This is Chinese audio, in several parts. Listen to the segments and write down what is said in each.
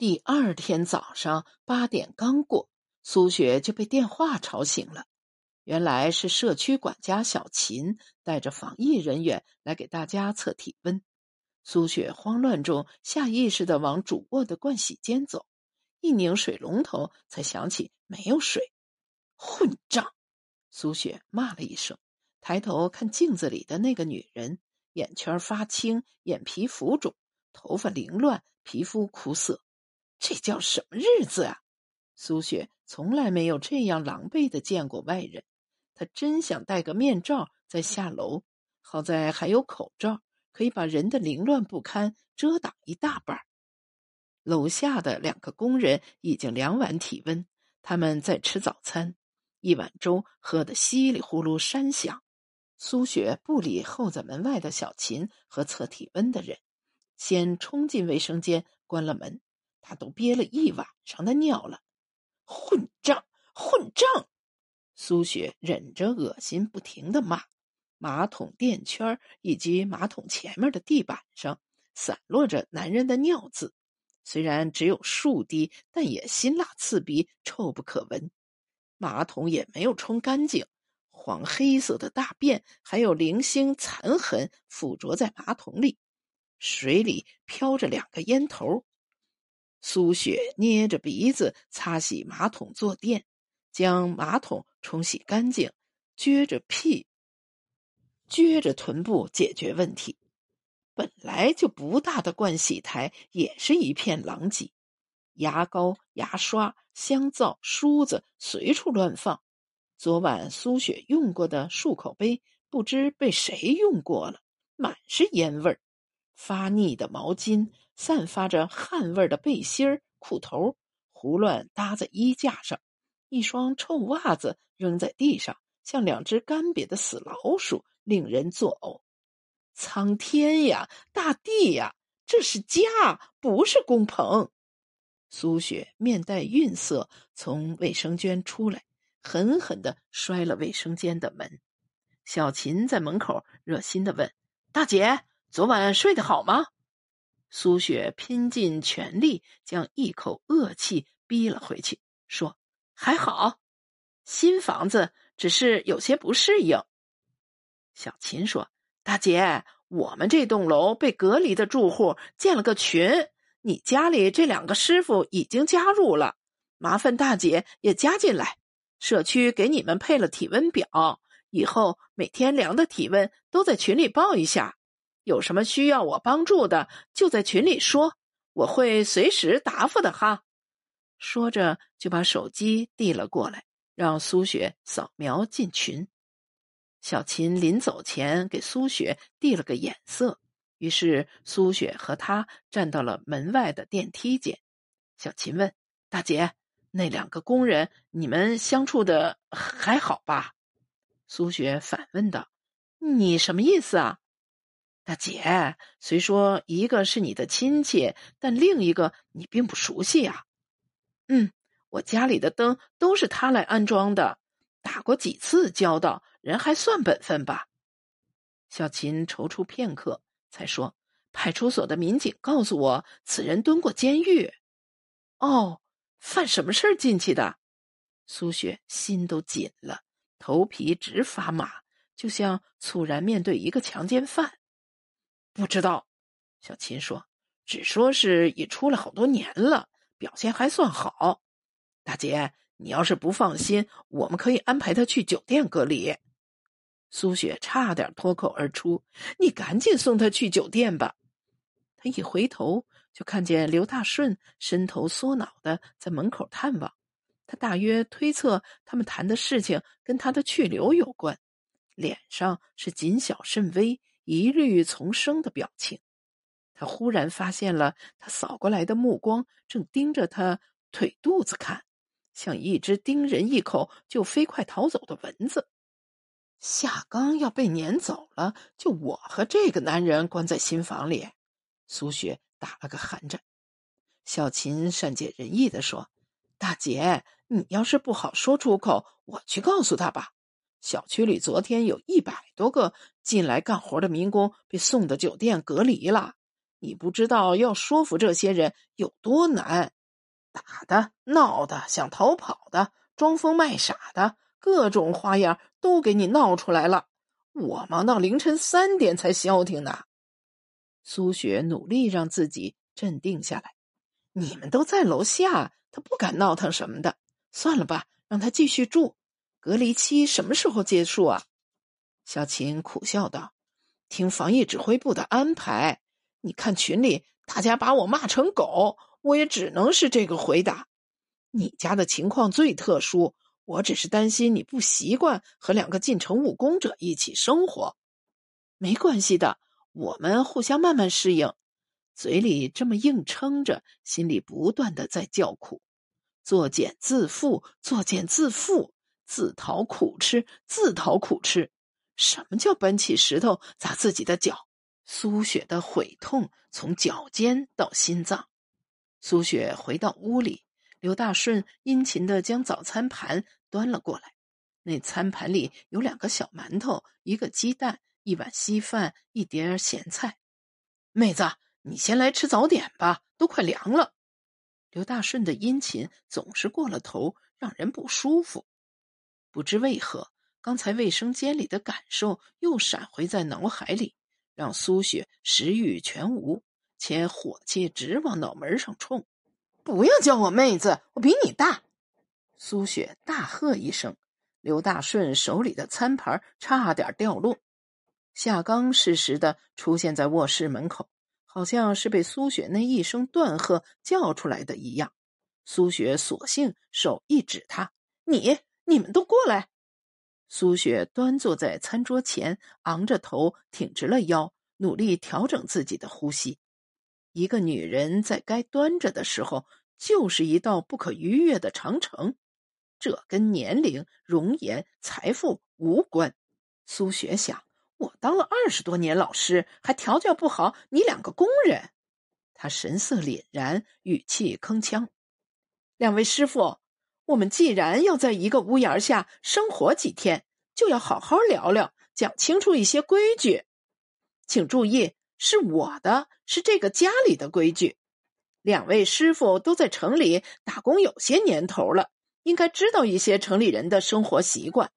第二天早上八点刚过，苏雪就被电话吵醒了。原来是社区管家小琴带着防疫人员来给大家测体温。苏雪慌乱中下意识的往主卧的盥洗间走，一拧水龙头，才想起没有水。混账！苏雪骂了一声，抬头看镜子里的那个女人，眼圈发青，眼皮浮肿，头发凌乱，皮肤枯涩。这叫什么日子啊！苏雪从来没有这样狼狈的见过外人，她真想戴个面罩再下楼。好在还有口罩，可以把人的凌乱不堪遮挡一大半。楼下的两个工人已经量完体温，他们在吃早餐，一碗粥喝得稀里呼噜山响。苏雪不理候在门外的小琴和测体温的人，先冲进卫生间，关了门。他都憋了一晚上的尿了，混账！混账！苏雪忍着恶心，不停的骂。马桶垫圈以及马桶前面的地板上散落着男人的尿渍，虽然只有数滴，但也辛辣刺鼻，臭不可闻。马桶也没有冲干净，黄黑色的大便还有零星残痕附着在马桶里，水里飘着两个烟头。苏雪捏着鼻子擦洗马桶坐垫，将马桶冲洗干净，撅着屁、撅着臀部解决问题。本来就不大的盥洗台也是一片狼藉，牙膏、牙刷、香皂、梳子随处乱放。昨晚苏雪用过的漱口杯，不知被谁用过了，满是烟味儿。发腻的毛巾。散发着汗味的背心儿、裤头胡乱搭在衣架上，一双臭袜子扔在地上，像两只干瘪的死老鼠，令人作呕。苍天呀，大地呀，这是家，不是工棚。苏雪面带愠色从卫生间出来，狠狠的摔了卫生间的门。小琴在门口热心的问：“大姐，昨晚睡得好吗？”苏雪拼尽全力将一口恶气逼了回去，说：“还好，新房子只是有些不适应。”小琴说：“大姐，我们这栋楼被隔离的住户建了个群，你家里这两个师傅已经加入了，麻烦大姐也加进来。社区给你们配了体温表，以后每天量的体温都在群里报一下。”有什么需要我帮助的，就在群里说，我会随时答复的哈。说着，就把手机递了过来，让苏雪扫描进群。小琴临走前给苏雪递了个眼色，于是苏雪和他站到了门外的电梯间。小琴问：“大姐，那两个工人，你们相处的还好吧？”苏雪反问道：“你什么意思啊？”大姐，虽说一个是你的亲戚，但另一个你并不熟悉呀。嗯，我家里的灯都是他来安装的，打过几次交道，人还算本分吧。小琴踌躇片刻，才说：“派出所的民警告诉我，此人蹲过监狱。”哦，犯什么事儿进去的？苏雪心都紧了，头皮直发麻，就像猝然面对一个强奸犯。不知道，小琴说：“只说是已出来好多年了，表现还算好。大姐，你要是不放心，我们可以安排他去酒店隔离。”苏雪差点脱口而出：“你赶紧送他去酒店吧！”他一回头，就看见刘大顺伸头缩脑的在门口探望。他大约推测他们谈的事情跟他的去留有关，脸上是谨小慎微。疑虑丛生的表情，他忽然发现了他扫过来的目光正盯着他腿肚子看，像一只叮人一口就飞快逃走的蚊子。夏刚要被撵走了，就我和这个男人关在新房里。苏雪打了个寒颤。小琴善解人意的说：“大姐，你要是不好说出口，我去告诉他吧。”小区里昨天有一百多个进来干活的民工被送到酒店隔离了，你不知道要说服这些人有多难，打的、闹的、想逃跑的、装疯卖傻的，各种花样都给你闹出来了。我忙到凌晨三点才消停呢。苏雪努力让自己镇定下来。你们都在楼下，他不敢闹腾什么的。算了吧，让他继续住。隔离期什么时候结束啊？小琴苦笑道：“听防疫指挥部的安排。你看群里大家把我骂成狗，我也只能是这个回答。你家的情况最特殊，我只是担心你不习惯和两个进城务工者一起生活。没关系的，我们互相慢慢适应。”嘴里这么硬撑着，心里不断的在叫苦。作茧自缚，作茧自缚，自讨苦吃，自讨苦吃。什么叫搬起石头砸自己的脚？苏雪的悔痛从脚尖到心脏。苏雪回到屋里，刘大顺殷勤的将早餐盘端了过来。那餐盘里有两个小馒头，一个鸡蛋，一碗稀饭，一碟咸菜。妹子。你先来吃早点吧，都快凉了。刘大顺的殷勤总是过了头，让人不舒服。不知为何，刚才卫生间里的感受又闪回在脑海里，让苏雪食欲全无，且火气直往脑门上冲。不要叫我妹子，我比你大！苏雪大喝一声，刘大顺手里的餐盘差点掉落。夏刚适时的出现在卧室门口。好像是被苏雪那一声断喝叫出来的一样，苏雪索性手一指他：“你你们都过来。”苏雪端坐在餐桌前，昂着头，挺直了腰，努力调整自己的呼吸。一个女人在该端着的时候，就是一道不可逾越的长城，这跟年龄、容颜、财富无关。苏雪想。我当了二十多年老师，还调教不好你两个工人。他神色凛然，语气铿锵：“两位师傅，我们既然要在一个屋檐下生活几天，就要好好聊聊，讲清楚一些规矩。请注意，是我的，是这个家里的规矩。两位师傅都在城里打工有些年头了，应该知道一些城里人的生活习惯。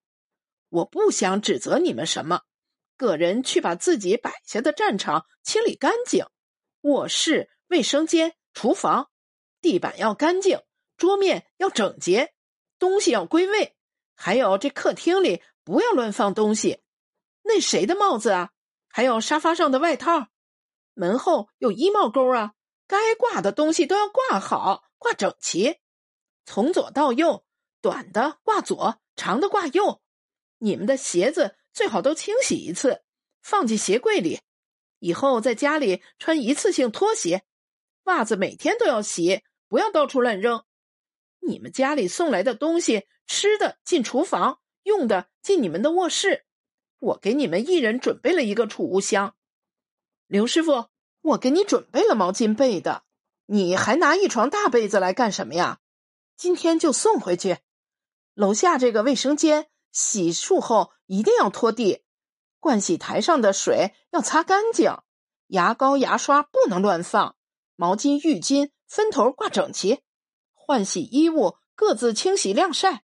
我不想指责你们什么。”个人去把自己摆下的战场清理干净，卧室、卫生间、厨房，地板要干净，桌面要整洁，东西要归位。还有这客厅里不要乱放东西。那谁的帽子啊？还有沙发上的外套，门后有衣帽钩啊。该挂的东西都要挂好，挂整齐。从左到右，短的挂左，长的挂右。你们的鞋子。最好都清洗一次，放进鞋柜里。以后在家里穿一次性拖鞋，袜子每天都要洗，不要到处乱扔。你们家里送来的东西，吃的进厨房，用的进你们的卧室。我给你们一人准备了一个储物箱。刘师傅，我给你准备了毛巾被的，你还拿一床大被子来干什么呀？今天就送回去。楼下这个卫生间。洗漱后一定要拖地，盥洗台上的水要擦干净，牙膏、牙刷不能乱放，毛巾、浴巾分头挂整齐，换洗衣物各自清洗晾晒。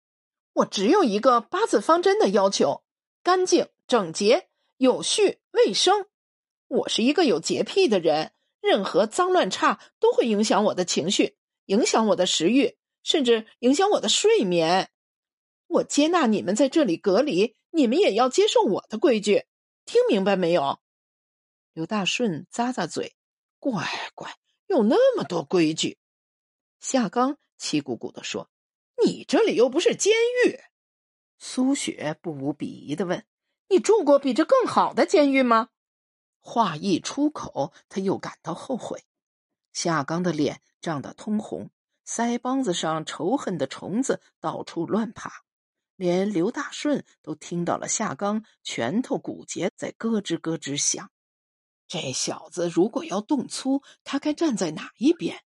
我只有一个八字方针的要求：干净、整洁、有序、卫生。我是一个有洁癖的人，任何脏乱差都会影响我的情绪，影响我的食欲，甚至影响我的睡眠。我接纳你们在这里隔离，你们也要接受我的规矩，听明白没有？刘大顺咂咂嘴，乖乖，有那么多规矩。夏刚气鼓鼓的说：“你这里又不是监狱。”苏雪不无鄙夷的问：“你住过比这更好的监狱吗？”话一出口，他又感到后悔。夏刚的脸涨得通红，腮帮子上仇恨的虫子到处乱爬。连刘大顺都听到了夏刚拳头骨节在咯吱咯吱响。这小子如果要动粗，他该站在哪一边？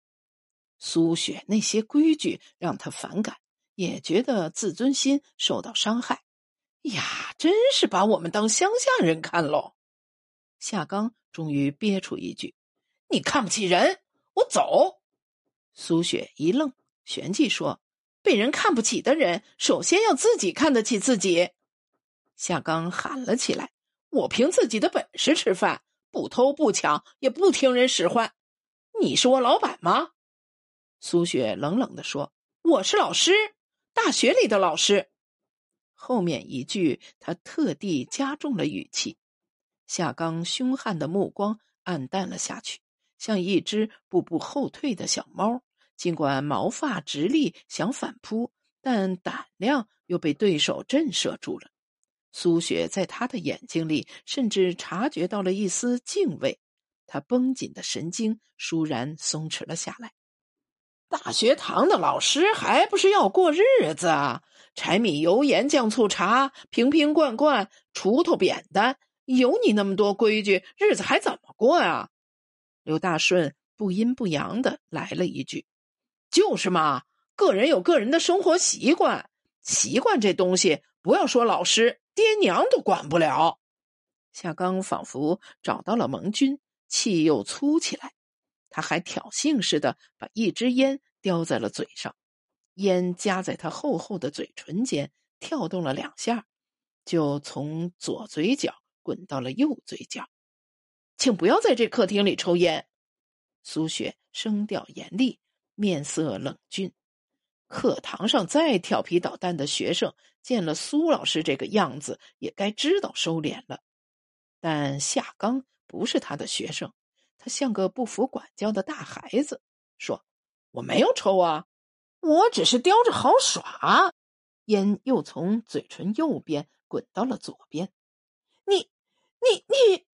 苏雪那些规矩让他反感，也觉得自尊心受到伤害。呀，真是把我们当乡下人看喽！夏刚终于憋出一句：“你看不起人，我走。苏雪一愣，旋即说：“被人看不起的人，首先要自己看得起自己。”夏刚喊了起来：“我凭自己的本事吃饭，不偷不抢，也不听人使唤。你是我老板吗？”苏雪冷冷的说：“我是老师，大学里的老师。”后面一句，他特地加重了语气。夏刚凶悍的目光暗淡了下去。像一只步步后退的小猫，尽管毛发直立想反扑，但胆量又被对手震慑住了。苏雪在他的眼睛里甚至察觉到了一丝敬畏，他绷紧的神经倏然松弛了下来。大学堂的老师还不是要过日子啊？柴米油盐酱醋茶，瓶瓶罐罐，锄头扁担，有你那么多规矩，日子还怎么过呀？刘大顺不阴不阳的来了一句：“就是嘛，个人有个人的生活习惯，习惯这东西，不要说老师、爹娘都管不了。”夏刚仿佛找到了盟军，气又粗起来，他还挑衅似的把一支烟叼在了嘴上，烟夹在他厚厚的嘴唇间，跳动了两下，就从左嘴角滚到了右嘴角。请不要在这客厅里抽烟。苏雪声调严厉，面色冷峻。课堂上再调皮捣蛋的学生，见了苏老师这个样子，也该知道收敛了。但夏刚不是他的学生，他像个不服管教的大孩子，说：“我没有抽啊，我只是叼着好耍。”烟又从嘴唇右边滚到了左边。你，你，你。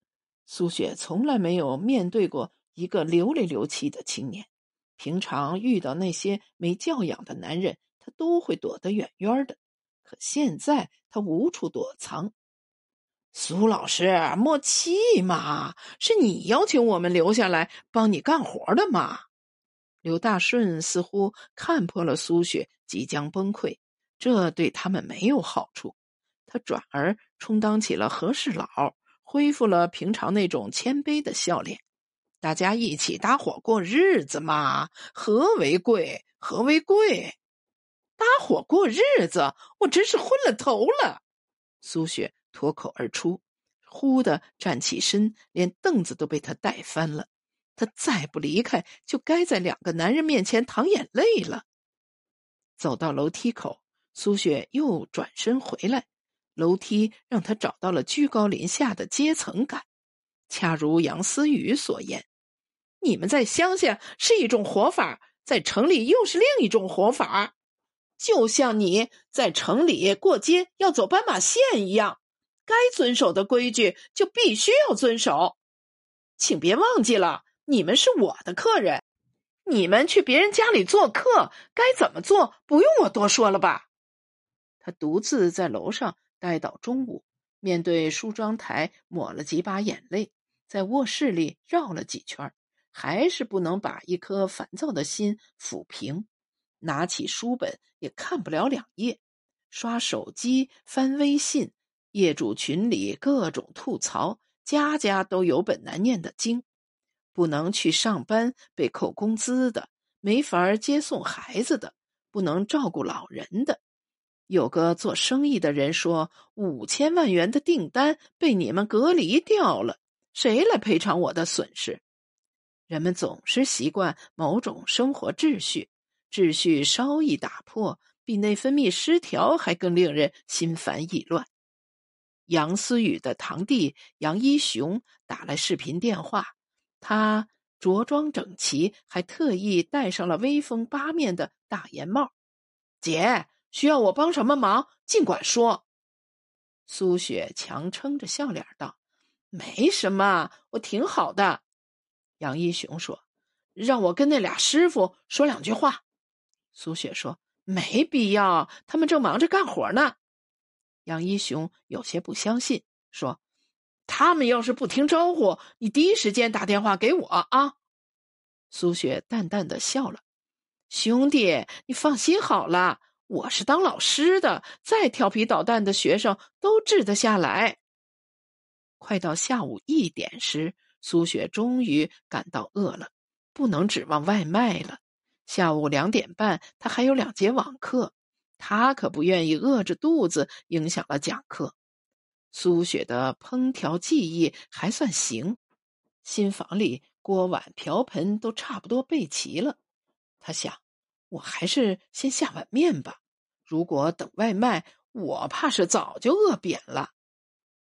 苏雪从来没有面对过一个流里流气的青年，平常遇到那些没教养的男人，他都会躲得远远的。可现在他无处躲藏。苏老师，莫气嘛，是你邀请我们留下来帮你干活的嘛？刘大顺似乎看破了苏雪即将崩溃，这对他们没有好处。他转而充当起了和事佬。恢复了平常那种谦卑的笑脸，大家一起搭伙过日子嘛，何为贵？何为贵？搭伙过日子，我真是昏了头了。苏雪脱口而出，忽的站起身，连凳子都被他带翻了。他再不离开，就该在两个男人面前淌眼泪了。走到楼梯口，苏雪又转身回来。楼梯让他找到了居高临下的阶层感，恰如杨思雨所言：“你们在乡下是一种活法，在城里又是另一种活法。就像你在城里过街要走斑马线一样，该遵守的规矩就必须要遵守。请别忘记了，你们是我的客人，你们去别人家里做客该怎么做，不用我多说了吧？”他独自在楼上。待到中午，面对梳妆台抹了几把眼泪，在卧室里绕了几圈，还是不能把一颗烦躁的心抚平。拿起书本也看不了两页，刷手机翻微信，业主群里各种吐槽，家家都有本难念的经。不能去上班被扣工资的，没法接送孩子的，不能照顾老人的。有个做生意的人说：“五千万元的订单被你们隔离掉了，谁来赔偿我的损失？”人们总是习惯某种生活秩序，秩序稍一打破，比内分泌失调还更令人心烦意乱。杨思雨的堂弟杨一雄打来视频电话，他着装整齐，还特意戴上了威风八面的大檐帽。姐。需要我帮什么忙，尽管说。苏雪强撑着笑脸道：“没什么，我挺好的。”杨一雄说：“让我跟那俩师傅说两句话。”苏雪说：“没必要，他们正忙着干活呢。”杨一雄有些不相信，说：“他们要是不听招呼，你第一时间打电话给我啊。”苏雪淡淡的笑了：“兄弟，你放心好了。”我是当老师的，再调皮捣蛋的学生都治得下来。快到下午一点时，苏雪终于感到饿了，不能指望外卖了。下午两点半，他还有两节网课，他可不愿意饿着肚子影响了讲课。苏雪的烹调技艺还算行，新房里锅碗瓢盆都差不多备齐了。他想，我还是先下碗面吧。如果等外卖，我怕是早就饿扁了。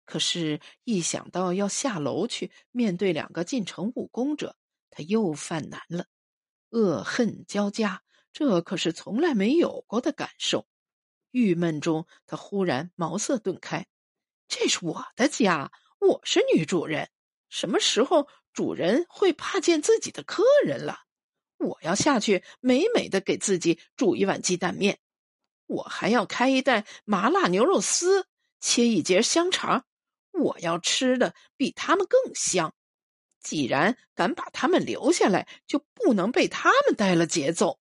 可是，一想到要下楼去面对两个进城务工者，他又犯难了，恶恨交加。这可是从来没有过的感受。郁闷中，他忽然茅塞顿开。这是我的家，我是女主人。什么时候主人会怕见自己的客人了？我要下去美美的给自己煮一碗鸡蛋面，我还要开一袋麻辣牛肉丝，切一截香肠。我要吃的比他们更香。既然敢把他们留下来，就不能被他们带了节奏。